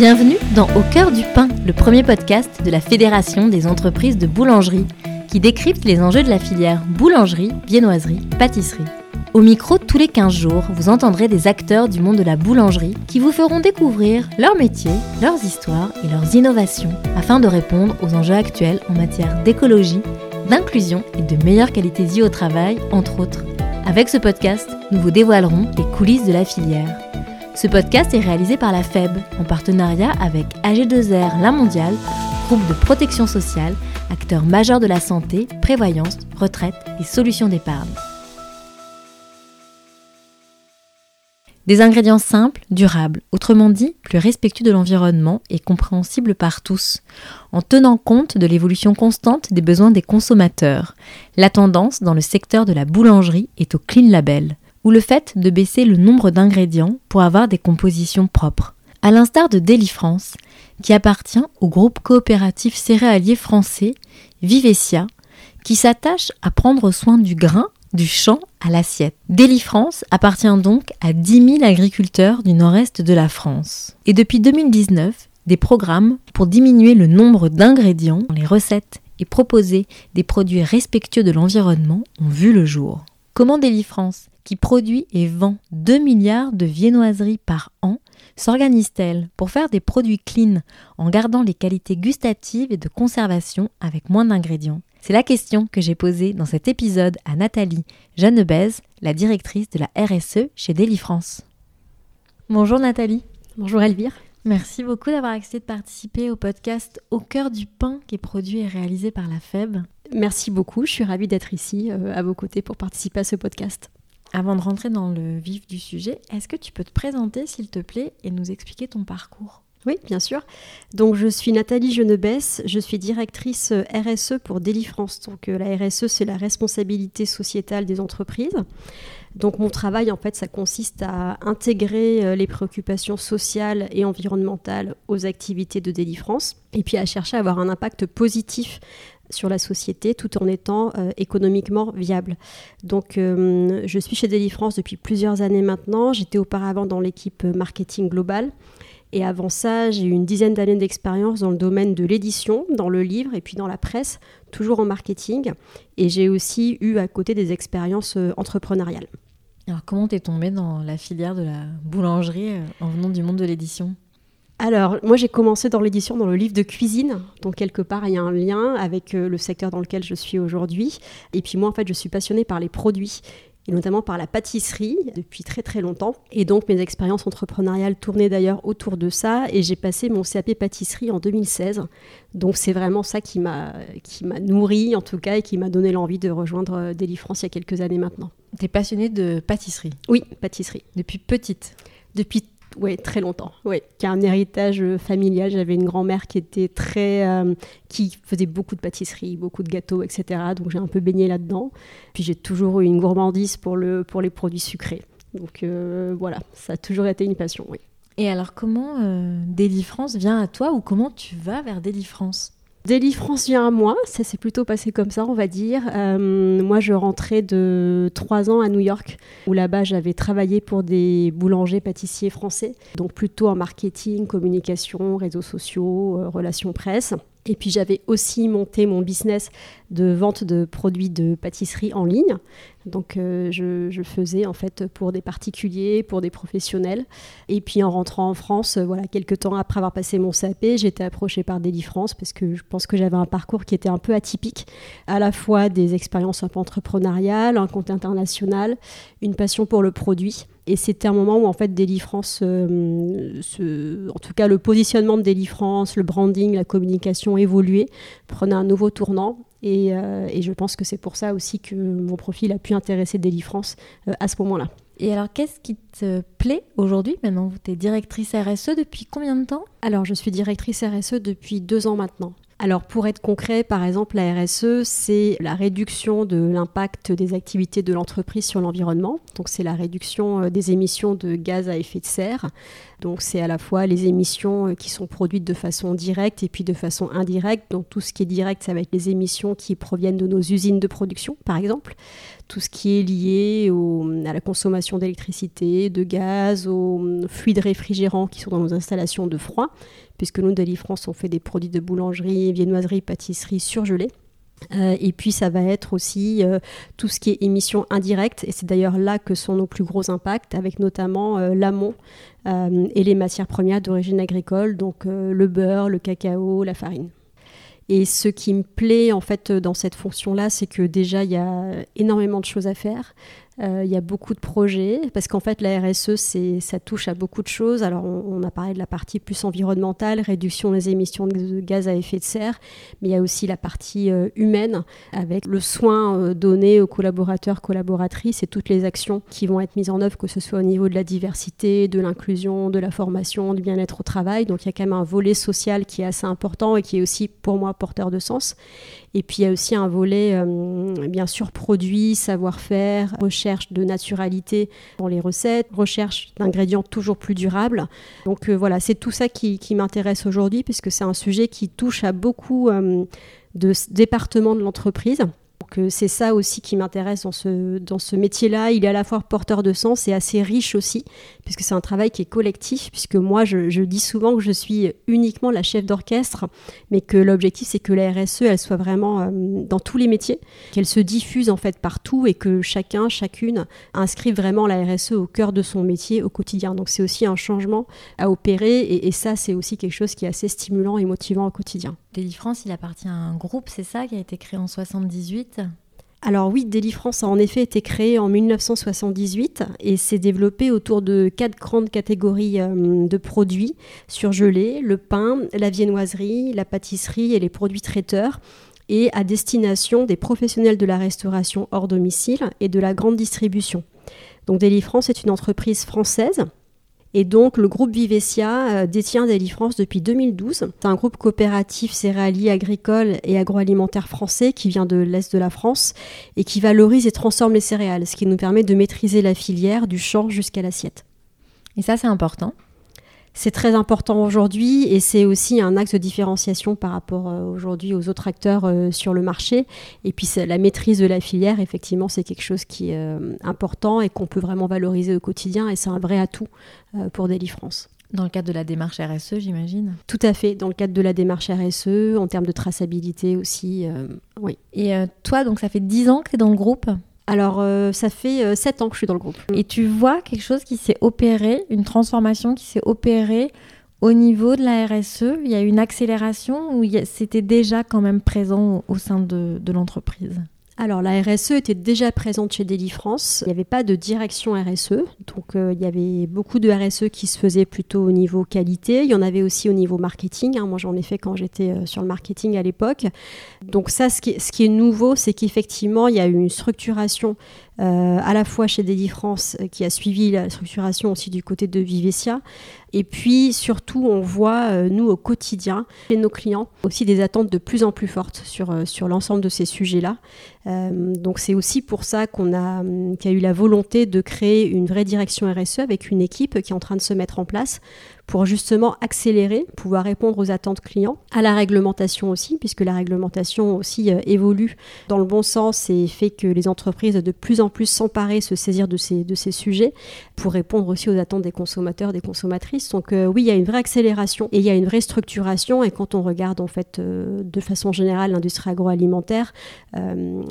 Bienvenue dans Au cœur du pain, le premier podcast de la Fédération des entreprises de boulangerie, qui décrypte les enjeux de la filière boulangerie, viennoiserie, pâtisserie. Au micro, tous les 15 jours, vous entendrez des acteurs du monde de la boulangerie qui vous feront découvrir leur métier, leurs histoires et leurs innovations afin de répondre aux enjeux actuels en matière d'écologie, d'inclusion et de meilleure qualité de vie au travail, entre autres. Avec ce podcast, nous vous dévoilerons les coulisses de la filière. Ce podcast est réalisé par la FEB en partenariat avec AG2R La Mondiale, groupe de protection sociale, acteur majeur de la santé, prévoyance, retraite et solutions d'épargne. Des ingrédients simples, durables, autrement dit plus respectueux de l'environnement et compréhensibles par tous, en tenant compte de l'évolution constante des besoins des consommateurs. La tendance dans le secteur de la boulangerie est au clean label, ou le fait de baisser le nombre d'ingrédients pour avoir des compositions propres. À l'instar de Délifrance, qui appartient au groupe coopératif céréalier français Vivesia, qui s'attache à prendre soin du grain du champ à l'assiette. Délifrance appartient donc à 10 000 agriculteurs du nord-est de la France. Et depuis 2019, des programmes pour diminuer le nombre d'ingrédients dans les recettes et proposer des produits respectueux de l'environnement ont vu le jour. Comment Délifrance, qui produit et vend 2 milliards de viennoiseries par an, s'organise-t-elle pour faire des produits clean en gardant les qualités gustatives et de conservation avec moins d'ingrédients? C'est la question que j'ai posée dans cet épisode à Nathalie Jeannebez, la directrice de la RSE chez Délifrance. Bonjour Nathalie. Bonjour Elvire. Merci beaucoup d'avoir accepté de participer au podcast Au cœur du pain qui est produit et réalisé par la FEB. Merci beaucoup, je suis ravie d'être ici euh, à vos côtés pour participer à ce podcast. Avant de rentrer dans le vif du sujet, est-ce que tu peux te présenter s'il te plaît et nous expliquer ton parcours? Oui, bien sûr. Donc, je suis Nathalie Genebesse, je suis directrice euh, RSE pour Délifrance. Donc, euh, la RSE, c'est la responsabilité sociétale des entreprises. Donc, mon travail, en fait, ça consiste à intégrer euh, les préoccupations sociales et environnementales aux activités de Délifrance et puis à chercher à avoir un impact positif sur la société tout en étant économiquement viable. Donc je suis chez Délifrance depuis plusieurs années maintenant. J'étais auparavant dans l'équipe marketing global. Et avant ça, j'ai eu une dizaine d'années d'expérience dans le domaine de l'édition, dans le livre et puis dans la presse, toujours en marketing. Et j'ai aussi eu à côté des expériences euh, entrepreneuriales. Alors comment t'es tombée dans la filière de la boulangerie euh, en venant du monde de l'édition? Alors, moi, j'ai commencé dans l'édition, dans le livre de cuisine. Donc, quelque part, il y a un lien avec euh, le secteur dans lequel je suis aujourd'hui. Et puis, moi, en fait, je suis passionnée par les produits et notamment par la pâtisserie depuis très très longtemps. Et donc mes expériences entrepreneuriales tournaient d'ailleurs autour de ça et j'ai passé mon CAP pâtisserie en 2016. Donc c'est vraiment ça qui m'a qui m'a nourri en tout cas et qui m'a donné l'envie de rejoindre euh, Délifrance il y a quelques années maintenant. Tu es passionnée de pâtisserie? Oui, pâtisserie. Depuis petite? Depuis oui, très longtemps. Oui, qui a un héritage euh, familial. J'avais une grand-mère qui était très, euh, qui faisait beaucoup de pâtisseries, beaucoup de gâteaux, etc. Donc j'ai un peu baigné là-dedans. Puis j'ai toujours eu une gourmandise pour le, pour les produits sucrés. Donc euh, voilà, ça a toujours été une passion. Oui. Et alors comment Délifrance vient à toi ou comment tu vas vers Délifrance Délifrance vient à moi, ça s'est plutôt passé comme ça, on va dire. Euh, moi, je rentrais de trois ans à New York, où là-bas, j'avais travaillé pour des boulangers pâtissiers français, donc plutôt en marketing, communication, réseaux sociaux, euh, relations presse. Et puis j'avais aussi monté mon business de vente de produits de pâtisserie en ligne. Donc euh, je, faisais en fait pour des particuliers, pour des professionnels. Et puis en rentrant en France, euh, voilà, quelques temps après avoir passé mon CAP, j'étais approchée par Délifrance parce que je pense que j'avais un parcours qui était un peu atypique, à la fois des expériences un peu entrepreneuriales, un compte international, une passion pour le produit. Et c'était un moment où en fait Délifrance, euh, en tout cas le positionnement de Délifrance, le branding, la communication évoluait, prenait un nouveau tournant. Et, euh, et je pense que c'est pour ça aussi que mon profil a pu intéresser Délifrance euh, à ce moment-là. Et alors, qu'est-ce qui te plaît aujourd'hui? Maintenant, tu es directrice RSE depuis combien de temps? Alors, je suis directrice RSE depuis deux ans maintenant. Alors pour être concret, par exemple, la RSE, c'est la réduction de l'impact des activités de l'entreprise sur l'environnement. Donc c'est la réduction euh, des émissions de gaz à effet de serre. Donc c'est à la fois les émissions euh, qui sont produites de façon directe et puis de façon indirecte. Donc tout ce qui est direct, ça va être les émissions qui proviennent de nos usines de production, par exemple tout ce qui est lié à la consommation d'électricité, de gaz, aux fluides réfrigérants qui sont dans nos installations de froid, puisque nous, France, on fait des produits de boulangerie, viennoiserie, pâtisserie surgelés. Euh, et puis ça va être aussi euh, tout ce qui est émissions indirectes, et c'est d'ailleurs là que sont nos plus gros impacts, avec notamment euh, l'amont et les matières premières d'origine agricole, donc le beurre, le cacao, la farine. Et ce qui me plaît en fait dans cette fonction-là, c'est que déjà il y a énormément de choses à faire. Euh, il y a beaucoup de projets parce qu'en fait la RSE ça touche à beaucoup de choses. Alors on, a parlé de la partie plus environnementale, réduction des émissions de gaz à effet de serre, mais il y a aussi la partie euh, humaine avec le soin euh, donné aux collaborateurs, collaboratrices et toutes les actions qui vont être mises en œuvre, que ce soit au niveau de la diversité, de l'inclusion, de la formation, du bien-être au travail. Donc il y a quand même un volet social qui est assez important et qui est aussi pour moi porteur de sens. Et puis il y a aussi un volet, euh, bien sûr, produit, savoir-faire, recherche de naturalité dans les recettes, recherche d'ingrédients toujours plus durables. Donc euh, voilà, c'est tout ça qui, m'intéresse aujourd'hui, puisque c'est un sujet qui touche à beaucoup euh, de départements de l'entreprise c'est ça aussi qui m'intéresse dans ce, dans ce métier-là. Il est à la fois porteur de sens et assez riche aussi, puisque c'est un travail qui est collectif, puisque moi, je, dis souvent que je suis uniquement la chef d'orchestre, mais que l'objectif, c'est que la RSE, elle soit vraiment euh, dans tous les métiers, qu'elle se diffuse en fait partout et que chacun, chacune inscrive vraiment la RSE au cœur de son métier au quotidien. Donc c'est aussi un changement à opérer et, ça, c'est aussi quelque chose qui est assez stimulant et motivant au quotidien. France, il appartient à un groupe, c'est ça, qui a été créé en 78 alors oui, France a en effet été créé en 1978 et s'est développé autour de quatre grandes catégories euh, de produits surgelés, le pain, la viennoiserie, la pâtisserie et les produits traiteurs et à destination des professionnels de la restauration hors domicile et de la grande distribution. Donc France est une entreprise française et donc, le groupe Vivesia euh, détient France depuis 2012. C'est un groupe coopératif céréalier agricole et agroalimentaire français qui vient de l'Est de la France et qui valorise et transforme les céréales, ce qui nous permet de maîtriser la filière du champ jusqu'à l'assiette. Et ça, c'est important c'est très important aujourd'hui et c'est aussi un axe de différenciation par rapport euh, aujourd'hui aux autres acteurs euh, sur le marché. Et puis la maîtrise de la filière, effectivement, c'est quelque chose qui est euh, important et qu'on peut vraiment valoriser au quotidien et c'est un vrai atout pour France. Dans le cadre de la démarche RSE, j'imagine? Tout à fait, dans le cadre de la démarche RSE, en termes de traçabilité aussi, oui. Et toi, donc ça fait 10 ans que tu es dans le groupe? Alors, euh, ça fait 7 euh, ans que je suis dans le groupe. Et tu vois quelque chose qui s'est opéré, une transformation qui s'est opérée au niveau de la RSE Il y a une accélération ou c'était déjà quand même présent au, sein de l'entreprise? Alors la RSE était déjà présente chez France. Il n'y avait pas de direction RSE, donc euh, il y avait beaucoup de RSE qui se faisait plutôt au niveau qualité. Il y en avait aussi au niveau marketing. Hein. Moi j'en ai fait quand j'étais euh, sur le marketing à l'époque. Donc ça, ce qui est nouveau, c'est qu'effectivement il y a eu une structuration à la fois chez Daily France, euh, qui a suivi la structuration aussi du côté de Vivesia. Et puis surtout, on voit, euh, nous, au quotidien, chez nos clients, aussi des attentes de plus en plus fortes sur, sur l'ensemble de ces sujets-là. donc c'est aussi pour ça qu'on a, hum, a eu la volonté de créer une vraie direction RSE avec une équipe qui est en train de se mettre en place pour justement accélérer, pouvoir répondre aux attentes clients, à la réglementation aussi, puisque la réglementation aussi euh, évolue dans le bon sens et fait que les entreprises de plus en plus s'emparer, se saisir de ces, de ces sujets pour répondre aussi aux attentes des consommateurs, des consommatrices. Donc euh, oui, il y a une vraie accélération et il y a une vraie structuration et quand on regarde en fait euh, de façon générale l'industrie agroalimentaire,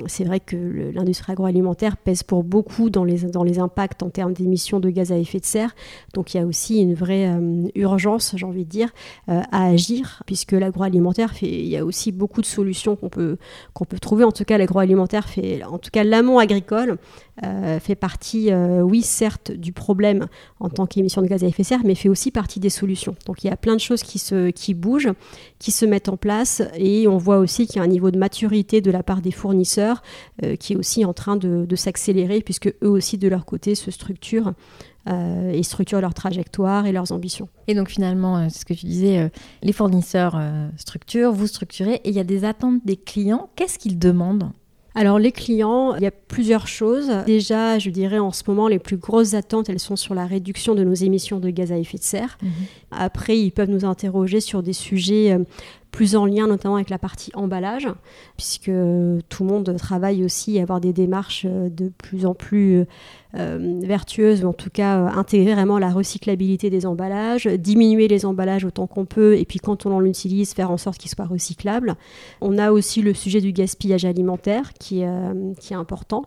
c'est vrai que l'industrie agroalimentaire pèse pour beaucoup dans les, dans les impacts en termes d'émissions de gaz à effet de serre. Donc il y a aussi une vraie urgence, j'ai envie de dire, euh, à agir, puisque l'agroalimentaire fait, il y a aussi beaucoup de solutions qu'on peut, qu'on peut trouver. En tout cas, l'agroalimentaire fait, en tout cas, l'amont agricole euh, fait partie, euh, oui, certes, du problème en tant qu'émission de gaz à effet de serre, mais fait aussi partie des solutions. Donc, il y a plein de choses qui se, bougent, qui se mettent en place, et on voit aussi qu'il y a un niveau de maturité de la part des fournisseurs qui est aussi en train de, de s'accélérer, puisque eux aussi, de leur côté, se structurent euh, et structurent leur trajectoire et leurs ambitions. Et donc finalement, euh, c'est ce que tu disais, euh, les fournisseurs structurent, vous structurez, et il y a des attentes des clients. Qu'est-ce qu'ils demandent? Alors les clients, il y a plusieurs choses. Déjà, je dirais en ce moment, les plus grosses attentes, elles sont sur la réduction de nos émissions de gaz à effet de serre. Mhm. Après, ils peuvent nous interroger sur des sujets plus en lien notamment avec la partie emballage, puisque tout le monde travaille aussi à avoir des démarches de plus en plus euh, vertueuses, ou en tout cas intégrer vraiment la recyclabilité des emballages, diminuer les emballages autant qu'on peut, et puis quand on en utilise, faire en sorte qu'ils soient recyclables. On a aussi le sujet du gaspillage alimentaire qui, est important.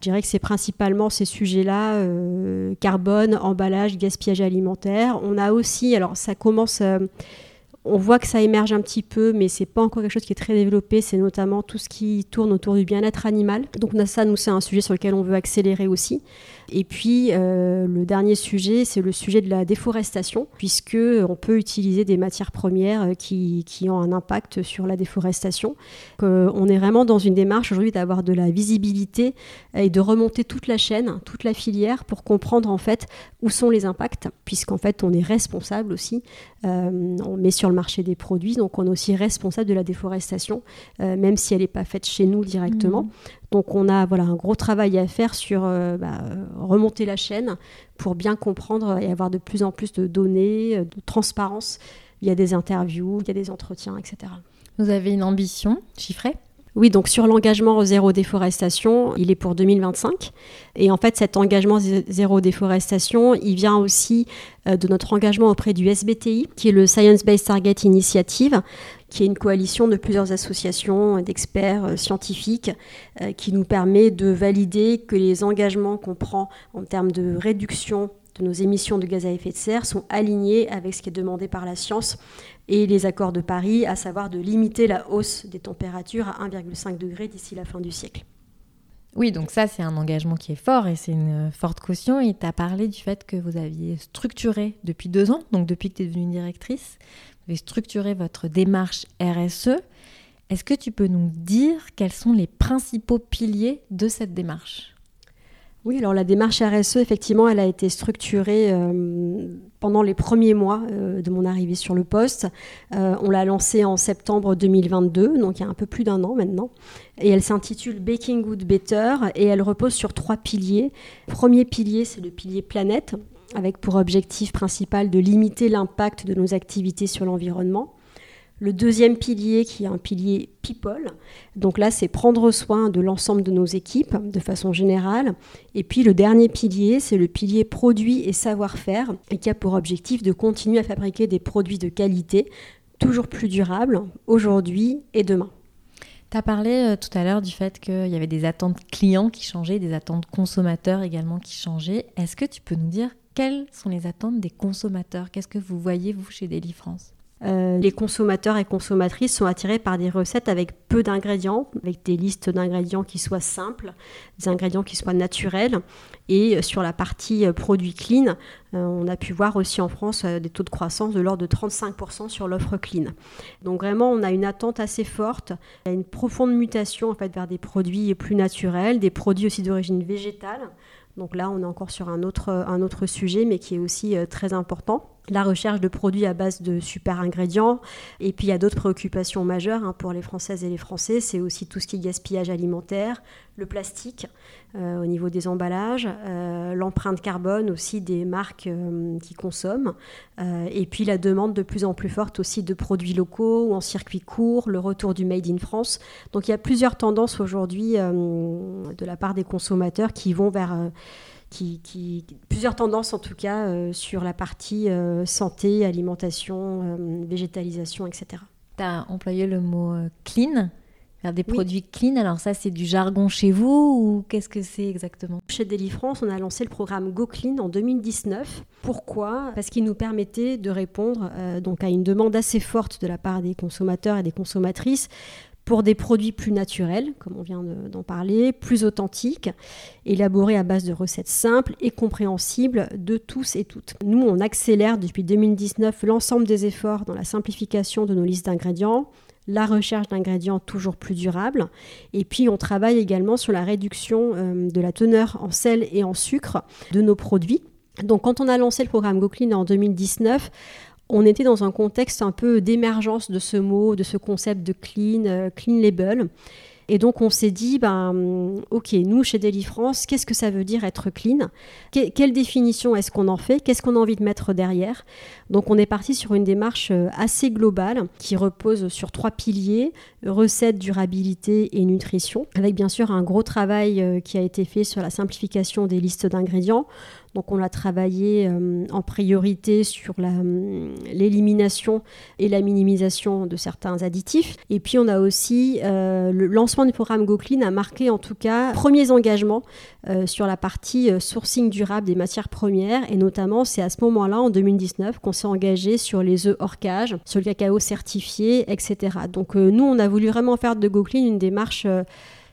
Je dirais que c'est principalement ces sujets-là, euh, carbone, emballage, gaspillage alimentaire. On a aussi, alors ça commence, euh, on voit que ça émerge un petit peu, mais c'est pas encore quelque chose qui est très développé. C'est notamment tout ce qui tourne autour du bien-être animal. Donc ça, nous, c'est un sujet sur lequel on veut accélérer aussi. Et puis euh, le dernier sujet, c'est le sujet de la déforestation, puisque on peut utiliser des matières premières euh, qui, ont un impact sur la déforestation. on est vraiment dans une démarche aujourd'hui d'avoir de la visibilité et de remonter toute la chaîne, toute la filière, pour comprendre en fait où sont les impacts, puisqu'en fait on est responsable aussi. Euh, on met sur le marché des produits, donc on est aussi responsable de la déforestation, même si elle n'est pas faite chez nous directement. Mmh. Donc on a voilà, un gros travail à faire sur euh, bah, remonter la chaîne pour bien comprendre et avoir de plus en plus de données, euh, de transparence. Il y a des interviews, il y a des entretiens, etc. Vous avez une ambition chiffrée? Oui, donc sur l'engagement zéro déforestation, il est pour 2025. Et en fait, cet engagement zéro déforestation, il vient aussi euh, de notre engagement auprès du SBTI, qui est le Science Based Target Initiative, qui est une coalition de plusieurs associations d'experts euh, scientifiques euh, qui nous permet de valider que les engagements qu'on prend en termes de réduction de nos émissions de gaz à effet de serre sont alignés avec ce qui est demandé par la science et les accords de Paris, à savoir de limiter la hausse des températures à 1,5 degré d'ici la fin du siècle. Oui, donc ça, c'est un engagement qui est fort et c'est une forte caution. Et tu as parlé du fait que vous aviez structuré depuis deux ans, donc depuis que tu es devenue directrice, vous avez structuré votre démarche RSE. Est-ce que tu peux nous dire quels sont les principaux piliers de cette démarche? Oui, alors la démarche RSE, effectivement, elle a été structurée euh, pendant les premiers mois euh, de mon arrivée sur le poste. Euh, on l'a lancée en septembre 2022, donc il y a un peu plus d'un an maintenant. Et elle s'intitule Baking Good Better et elle repose sur trois piliers. premier pilier, c'est le pilier planète, avec pour objectif principal de limiter l'impact de nos activités sur l'environnement. Le deuxième pilier, qui est un pilier people, donc là, c'est prendre soin de l'ensemble de nos équipes de façon générale. Et puis le dernier pilier, c'est le pilier produit et savoir-faire, qui a pour objectif de continuer à fabriquer des produits de qualité, toujours plus durables, aujourd'hui et demain. Tu as parlé euh, tout à l'heure du fait qu'il y avait des attentes clients qui changeaient, des attentes consommateurs également qui changeaient. Est-ce que tu peux nous dire quelles sont les attentes des consommateurs? Qu'est-ce que vous voyez, vous, chez Daily France euh, les consommateurs et consommatrices sont attirés par des recettes avec peu d'ingrédients, avec des listes d'ingrédients qui soient simples, des ingrédients qui soient naturels. Et euh, sur la partie euh, produits clean, on a pu voir aussi en France des taux de croissance de l'ordre de 35% sur l'offre clean. Donc vraiment, on a une attente assez forte, une profonde mutation en fait vers des produits plus naturels, des produits aussi d'origine végétale. Donc là, on est encore sur un autre, un autre sujet, mais qui est aussi très important la recherche de produits à base de super ingrédients. Et puis il y a d'autres préoccupations majeures hein, pour les Françaises et les Français, c'est aussi tout ce qui est gaspillage alimentaire, le plastique euh, au niveau des emballages, euh, l'empreinte carbone aussi des marques euh, qui consomment, et puis la demande de plus en plus forte aussi de produits locaux ou en circuit court, le retour du Made in France. Donc il y a plusieurs tendances aujourd'hui de la part des consommateurs qui vont vers qui, plusieurs tendances en tout cas euh, sur la partie euh, santé, alimentation, euh, végétalisation, etc. Tu as employé le mot clean, faire des produits clean. Alors ça, c'est du jargon chez vous ou qu'est-ce que c'est exactement? Chez Deli France, on a lancé le programme Go Clean en 2019. Pourquoi? Parce qu'il nous permettait de répondre donc à une demande assez forte de la part des consommateurs et des consommatrices pour des produits plus naturels, comme on vient d'en parler, plus authentiques, élaborés à base de recettes simples et compréhensibles de tous et toutes. Nous, on accélère depuis 2019 l'ensemble des efforts dans la simplification de nos listes d'ingrédients, la recherche d'ingrédients toujours plus durables. Et puis, on travaille également sur la réduction euh, de la teneur en sel et en sucre de nos produits. Donc, quand on a lancé le programme GoClean en 2019, on était dans un contexte un peu d'émergence de ce mot, de ce concept de clean, euh, clean label. Et donc on s'est dit, ben, ok, nous chez Daily France, qu'est-ce que ça veut dire être clean? Quelle définition est-ce qu'on en fait? Qu'est-ce qu'on a envie de mettre derrière? Donc on est parti sur une démarche euh, assez globale qui repose sur trois piliers recettes, durabilité et nutrition, avec bien sûr un gros travail euh, qui a été fait sur la simplification des listes d'ingrédients. Donc on a travaillé euh, en priorité sur euh, l'élimination et la minimisation de certains additifs. Et puis on a aussi euh, le lancement du programme GoClean a marqué en tout cas premiers engagements sur la partie sourcing durable des matières premières. Et notamment c'est à ce moment-là, en 2019, qu'on s'est engagé sur les œufs hors cage, sur le cacao certifié, etc. Donc nous, on a voulu vraiment faire de GoClean une démarche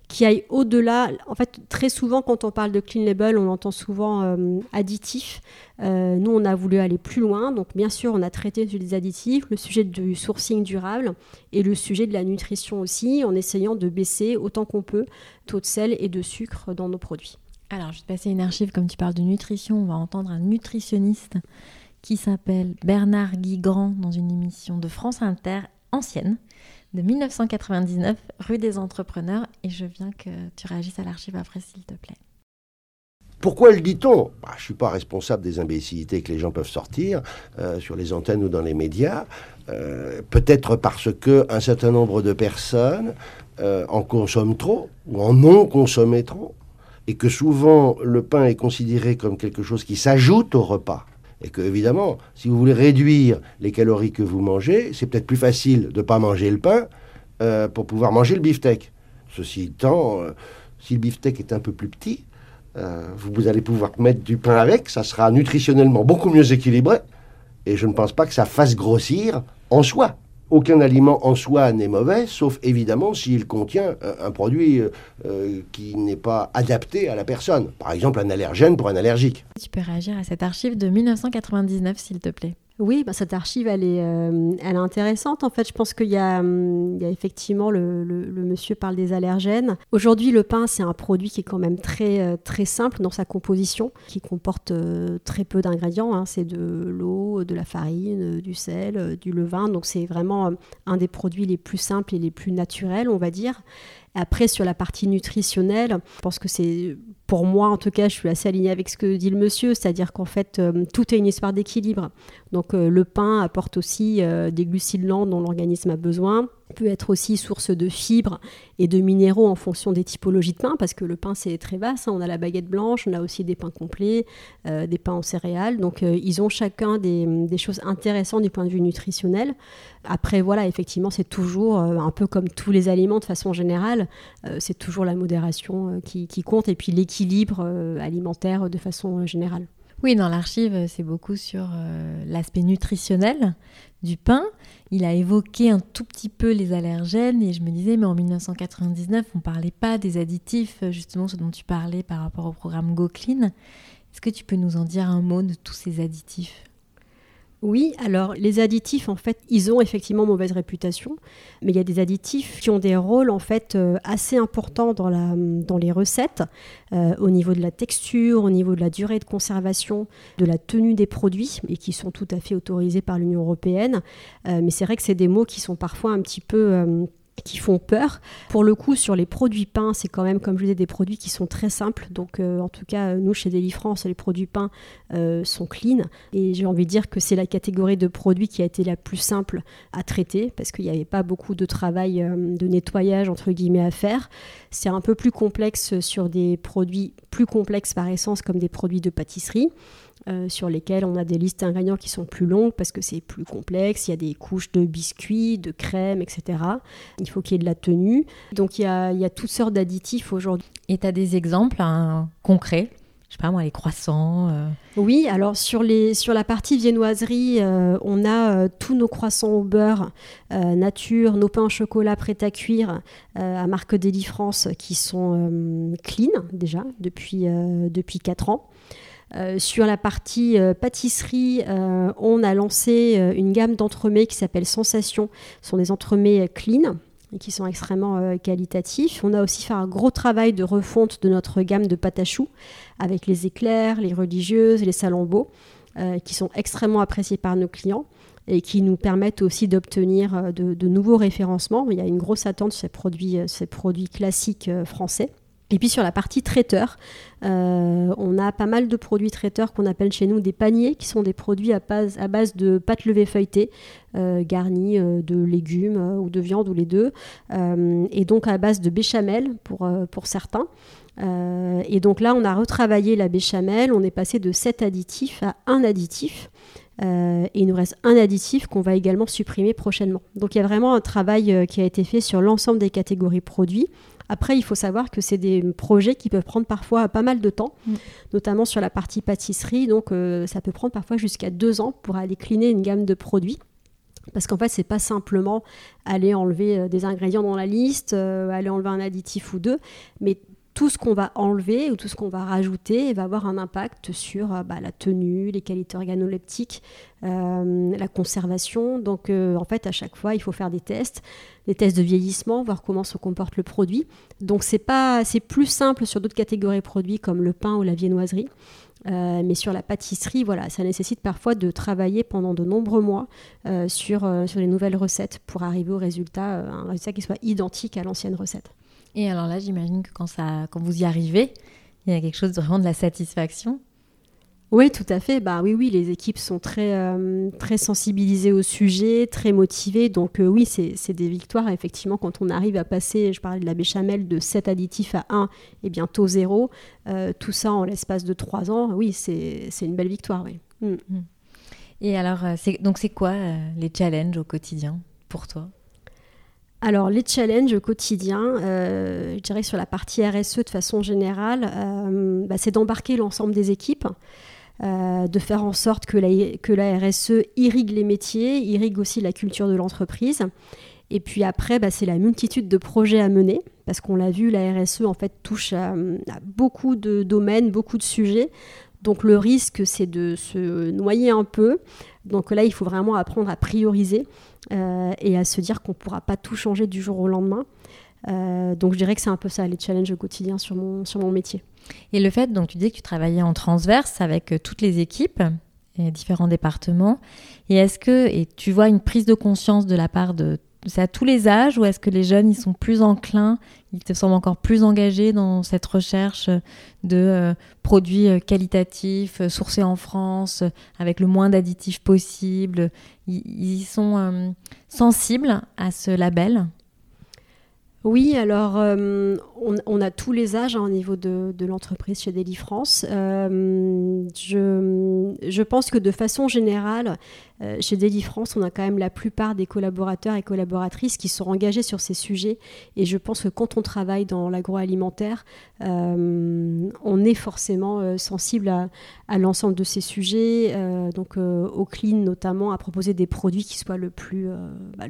qui aille au-delà. En fait, très souvent, quand on parle de clean label, on entend souvent euh, additifs. Euh, nous, on a voulu aller plus loin. Donc, bien sûr, on a traité des additifs, le sujet du sourcing durable et le sujet de la nutrition aussi, en essayant de baisser autant qu'on peut taux de sel et de sucre dans nos produits. Alors, je vais passer une archive, comme tu parles de nutrition, on va entendre un nutritionniste qui s'appelle Bernard Guigrand dans une émission de France Inter ancienne de 1999, rue des Entrepreneurs, et je viens que tu réagisses à l'archive après, s'il te plaît. Pourquoi le dit-on? Bah, Je ne suis pas responsable des imbécilités que les gens peuvent sortir euh, sur les antennes ou dans les médias. Euh, peut-être parce que un certain nombre de personnes euh, en consomment trop ou en ont consommé trop, et que souvent le pain est considéré comme quelque chose qui s'ajoute au repas et que, évidemment, si vous voulez réduire les calories que vous mangez, c'est peut-être plus facile de ne pas manger le pain euh, pour pouvoir manger le beefsteak. Ceci étant, euh, si le beefsteak est un peu plus petit, euh, vous allez pouvoir mettre du pain avec, ça sera nutritionnellement beaucoup mieux équilibré, et je ne pense pas que ça fasse grossir en soi aucun aliment en soi n'est mauvais, sauf évidemment s'il contient un, produit euh, euh, qui n'est pas adapté à la personne. Par exemple, un allergène pour un allergique. Tu peux réagir à cette archive de 1999, s'il te plaît. Oui, bah, cette archive, elle est, euh, elle est intéressante. En fait, je pense qu'il y, a, hum, effectivement, le, monsieur parle des allergènes. Aujourd'hui, le pain, c'est un produit qui est quand même très, euh, très simple dans sa composition, qui comporte euh, très peu d'ingrédients. Hein. C'est de l'eau, de la farine, du sel, du levain. Donc, c'est vraiment un des produits les plus simples et les plus naturels, on va dire. Après, sur la partie nutritionnelle, je pense que c'est, pour moi en tout cas, je suis assez alignée avec ce que dit le monsieur, c'est-à-dire qu'en fait, euh, tout est une histoire d'équilibre. Donc euh, le pain apporte aussi euh, des glucides lents dont l'organisme a besoin peut être aussi source de fibres et de minéraux en fonction des typologies de pain, parce que le pain c'est très vaste. Hein. On a la baguette blanche, on a aussi des pains complets, euh, des pains en céréales. Donc euh, ils ont chacun des, choses intéressantes du point de vue nutritionnel. Après voilà, effectivement c'est toujours euh, un peu comme tous les aliments de façon générale, c'est toujours la modération qui, qui, compte et puis l'équilibre alimentaire de façon générale. Oui, dans l'archive, c'est beaucoup sur l'aspect nutritionnel du pain. Il a évoqué un tout petit peu les allergènes et je me disais, mais en 1999, on parlait pas des additifs, justement ce dont tu parlais par rapport au programme GoClean. Est-ce que tu peux nous en dire un mot de tous ces additifs? Oui, alors les additifs, en fait, ils ont effectivement mauvaise réputation, mais il y a des additifs qui ont des rôles en fait euh, assez importants dans, les recettes, euh, au niveau de la texture, au niveau de la durée de conservation, de la tenue des produits, et qui sont tout à fait autorisés par l'Union européenne. Euh, mais c'est vrai que c'est des mots qui sont parfois un petit peu qui font peur. Pour le coup, sur les produits peints, c'est quand même, comme je disais, des produits qui sont très simples. Donc, euh, en tout cas, nous, chez Deli France, les produits peints euh, sont clean. Et j'ai envie de dire que c'est la catégorie de produits qui a été la plus simple à traiter, parce qu'il n'y avait pas beaucoup de travail euh, de nettoyage, entre guillemets, à faire. C'est un peu plus complexe sur des produits plus complexes par essence, comme des produits de pâtisserie. Euh, sur lesquels on a des listes d'ingrédients qui sont plus longues parce que c'est plus complexe. Il y a des couches de biscuits, de crème, etc. Il faut qu'il y ait de la tenue. Donc il y a, toutes sortes d'additifs aujourd'hui. Et tu as des exemples hein, concrets? Je sais pas moi, les croissants euh. Oui, alors sur, les, sur la partie viennoiserie, euh, on a tous nos croissants au beurre nature, nos pains au chocolat prêts à cuire à marque Deli France qui sont clean déjà depuis, depuis 4 ans. Euh, sur la partie euh, pâtisserie, euh, on a lancé une gamme d'entremets qui s'appelle Sensation. Ce sont des entremets clean et qui sont extrêmement qualitatifs. On a aussi fait un gros travail de refonte de notre gamme de pâte à choux avec les éclairs, les religieuses, les salambeaux. qui sont extrêmement appréciés par nos clients et qui nous permettent aussi d'obtenir de, nouveaux référencements. Il y a une grosse attente sur ces produits classiques français. Et puis sur la partie traiteur, euh, on a pas mal de produits traiteurs qu'on appelle chez nous des paniers, qui sont des produits à base, de pâte levée feuilletée, euh, garnis euh, de légumes ou de viande ou les deux, et donc à base de béchamel pour, pour certains. et donc là, on a retravaillé la béchamel, on est passé de 7 additifs à 1 additif. et il nous reste un additif qu'on va également supprimer prochainement. Donc il y a vraiment un travail qui a été fait sur l'ensemble des catégories produits après, il faut savoir que c'est des projets qui peuvent prendre parfois pas mal de temps, mm. notamment sur la partie pâtisserie. Donc, euh, ça peut prendre parfois jusqu'à deux ans pour aller cliner une gamme de produits. Parce qu'en fait, c'est pas simplement aller enlever euh, des ingrédients dans la liste, euh, aller enlever un additif ou deux, mais tout ce qu'on va enlever ou tout ce qu'on va rajouter va avoir un impact sur euh, bah, la tenue, les qualités organoleptiques, euh, la conservation. Donc euh, en fait, à chaque fois, il faut faire des tests, des tests de vieillissement, voir comment se comporte le produit. Donc c'est pas, c'est plus simple sur d'autres catégories de produits comme le pain ou la viennoiserie. mais sur la pâtisserie, voilà, ça nécessite parfois de travailler pendant de nombreux mois sur, sur les nouvelles recettes pour arriver au résultat, un résultat qui soit identique à l'ancienne recette. Et alors là, j'imagine que quand, ça, quand vous y arrivez, il y a quelque chose de vraiment de la satisfaction. Oui, tout à fait. Bah oui, oui, les équipes sont très, euh, très sensibilisées au sujet, très motivées. Donc euh, oui, c'est des victoires. Effectivement, quand on arrive à passer, je parlais de la béchamel, de 7 additifs à 1 et bientôt 0, euh, tout ça en l'espace de 3 ans, oui, c'est une belle victoire. Oui. Mm. Mm. Et alors, donc c'est quoi les challenges au quotidien pour toi? Alors les challenges au quotidien, euh, je dirais sur la partie RSE de façon générale, euh, bah, c'est d'embarquer l'ensemble des équipes, euh, de faire en sorte que la, RSE irrigue les métiers, irrigue aussi la culture de l'entreprise. Et puis après, bah, c'est la multitude de projets à mener, parce qu'on l'a vu, la RSE en fait touche à, beaucoup de domaines, beaucoup de sujets. Donc le risque, c'est de se noyer un peu. Donc là, il faut vraiment apprendre à prioriser euh, et à se dire qu'on ne pourra pas tout changer du jour au lendemain. Euh, donc je dirais que c'est un peu ça, les challenges au quotidien sur mon, sur mon métier. Et le fait, donc tu disais que tu travaillais en transverse avec euh, toutes les équipes et différents départements. Et est-ce que et tu vois une prise de conscience de la part de c'est à tous les âges ou est-ce que les jeunes ils sont plus enclins, ils te semblent encore plus engagés dans cette recherche de euh, produits euh, qualitatifs, euh, sourcés en France, avec le moins d'additifs possible? Ils, ils, sont sensibles à ce label? Oui, alors euh, on, a tous les âges hein, au niveau de, l'entreprise chez Daily France. Euh, je, pense que de façon générale, euh, chez Daily France, on a quand même la plupart des collaborateurs et collaboratrices qui sont engagés sur ces sujets. Et je pense que quand on travaille dans l'agroalimentaire, on est forcément sensible à, l'ensemble de ces sujets. donc au clean notamment, à proposer des produits qui soient le plus, bah,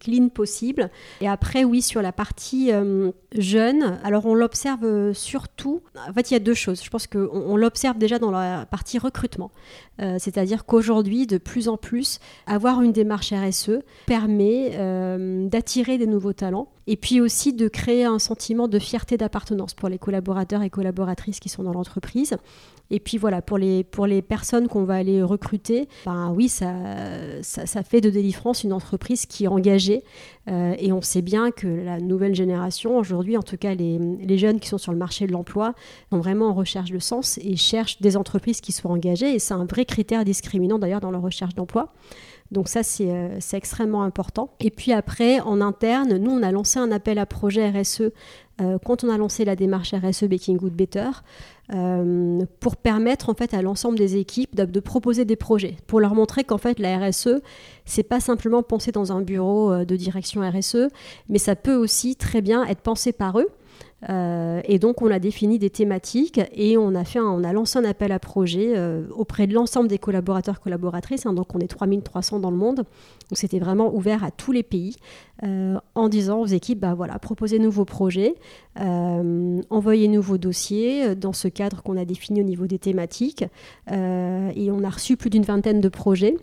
clean possible. Et après, oui, sur la partie euh, jeune, alors on l'observe euh, surtout. En fait, il y a deux choses. Je pense qu'on on, l'observe déjà dans la partie recrutement. Euh, c'est-à-dire qu'aujourd'hui, de plus en plus, avoir une démarche RSE permet d'attirer des nouveaux talents et puis aussi de créer un sentiment de fierté d'appartenance pour les collaborateurs et collaboratrices qui sont dans l'entreprise. Et puis voilà, pour les, pour les personnes qu'on va aller recruter, ben oui, ça, ça, fait de Délifrance une entreprise qui est engagée. Euh, et on sait bien que la nouvelle génération, aujourd'hui, en tout cas les, les, jeunes qui sont sur le marché de l'emploi, sont vraiment en recherche de sens et cherchent des entreprises qui soient engagées. Et c'est un vrai critère discriminant d'ailleurs dans leur recherche d'emploi. Donc ça, euh, c'est extrêmement important. Et puis après, en interne, nous, on a lancé un appel à projet RSE euh, quand on a lancé la démarche RSE Baking Good Better. Euh, pour permettre en fait à l'ensemble des équipes de, proposer des projets, pour leur montrer qu'en fait la RSE, c'est pas simplement pensé dans un bureau de direction RSE, mais ça peut aussi très bien être pensé par eux euh, et donc, on a défini des thématiques et on a, lancé un appel à projet euh, auprès de l'ensemble des collaborateurs collaboratrices. Hein, donc, on est 3300 dans le monde. Donc, c'était vraiment ouvert à tous les pays euh, en disant aux équipes bah, voilà, proposez-nous vos projets, envoyez-nous vos dossiers dans ce cadre qu'on a défini au niveau des thématiques. et on a reçu plus d'une vingtaine de projets.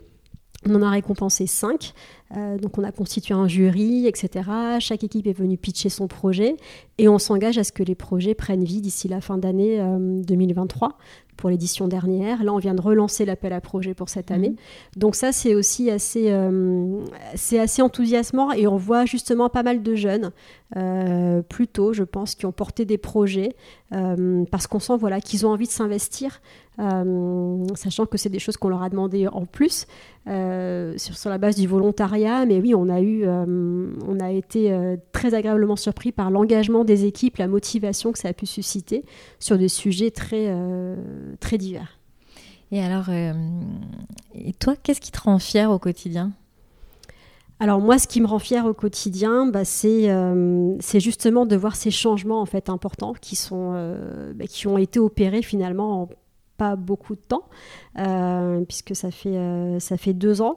On en a récompensé 5. Euh, donc on a constitué un jury, etc. Chaque équipe est venue pitcher son projet et on s'engage à ce que les projets prennent vie d'ici la fin d'année 2023 euh, pour l'édition dernière. Là, on vient de relancer l'appel à projet pour cette année. Mhm. Donc ça, c'est aussi assez, euh, c'est assez enthousiasmant et on voit justement pas mal de jeunes, euh, plutôt, je pense, qui ont porté des projets euh, parce qu'on sent voilà, qu'ils ont envie de s'investir, euh, sachant que c'est des choses qu'on leur a demandé en plus euh, sur, sur la base du volontariat. Mais oui, on a, eu, euh, on a été très agréablement surpris par l'engagement des équipes, la motivation que ça a pu susciter sur des sujets très, très divers. Et alors, euh, et toi, qu'est-ce qui te rend fier au quotidien? Alors moi, ce qui me rend fière au quotidien, bah, c'est euh, c'est justement de voir ces changements en fait importants qui sont euh, bah, qui ont été opérés finalement en pas beaucoup de temps, euh, puisque ça fait euh, ça fait deux ans.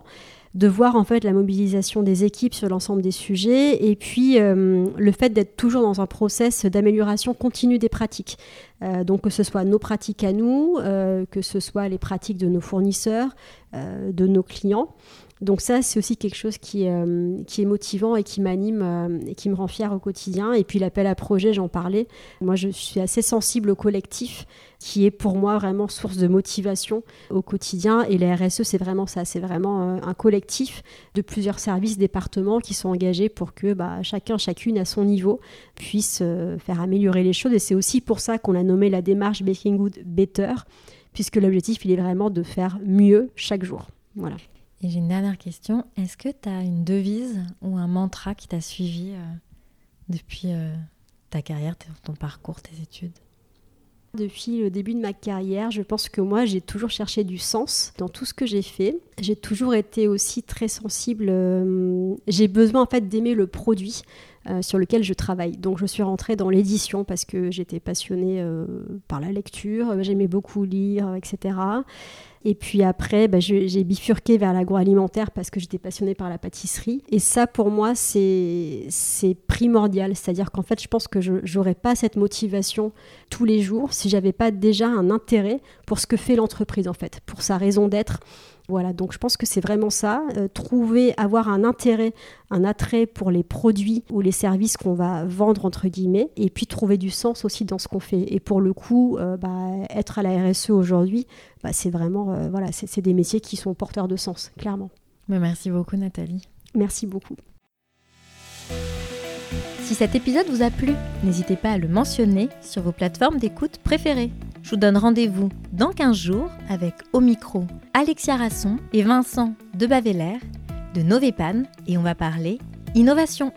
De voir en fait la mobilisation des équipes sur l'ensemble des sujets et puis euh, le fait d'être toujours dans un process d'amélioration continue des pratiques. Euh, donc que ce soit nos pratiques à nous, euh, que ce soit les pratiques de nos fournisseurs, de nos clients. Donc ça, c'est aussi quelque chose qui, euh, est motivant et qui m'anime euh, et qui me rend fière au quotidien. Et puis l'appel à projet, j'en parlais. Moi, je suis assez sensible au collectif, qui est pour moi vraiment source de motivation au quotidien. Et la RSE, c'est vraiment ça. C'est vraiment euh, un collectif de plusieurs services, départements qui sont engagés pour que bah, chacun, chacune à son niveau puisse faire améliorer les choses. Et c'est aussi pour ça qu'on a nommé la démarche Making Good Better, puisque l'objectif, il est vraiment de faire mieux chaque jour. Voilà. Et j'ai une dernière question. Est-ce que tu as une devise ou un mantra qui t'a suivi euh, depuis euh, ta carrière, ton parcours, tes études? Depuis le début de ma carrière, je pense que moi, j'ai toujours cherché du sens dans tout ce que j'ai fait. J'ai toujours été aussi très sensible. euh, j'ai besoin en fait d'aimer le produit sur lequel je travaille. Donc, je suis rentrée dans l'édition parce que j'étais passionnée par la lecture. J'aimais beaucoup lire, etc. Et puis après, bah, j'ai bifurqué vers l'agroalimentaire parce que j'étais passionnée par la pâtisserie. Et ça, pour moi, c'est c'est primordial. C'est-à-dire qu'en fait, je pense que je n'aurais pas cette motivation tous les jours si j'avais pas déjà un intérêt pour ce que fait l'entreprise, en fait, pour sa raison d'être. Voilà, donc je pense que c'est vraiment ça, euh, trouver, avoir un intérêt, un attrait pour les produits ou les services qu'on va vendre, entre guillemets, et puis trouver du sens aussi dans ce qu'on fait. Et pour le coup, euh, bah, être à la RSE aujourd'hui, bah, c'est vraiment, euh, voilà, c'est des métiers qui sont porteurs de sens, clairement. Mais Merci beaucoup Nathalie. Merci beaucoup. Si cet épisode vous a plu, n'hésitez pas à le mentionner sur vos plateformes d'écoute préférées. Je vous donne rendez-vous dans 15 jours avec au micro Alexia Rasson et Vincent de Bavellaire de Novépan et on va parler innovation.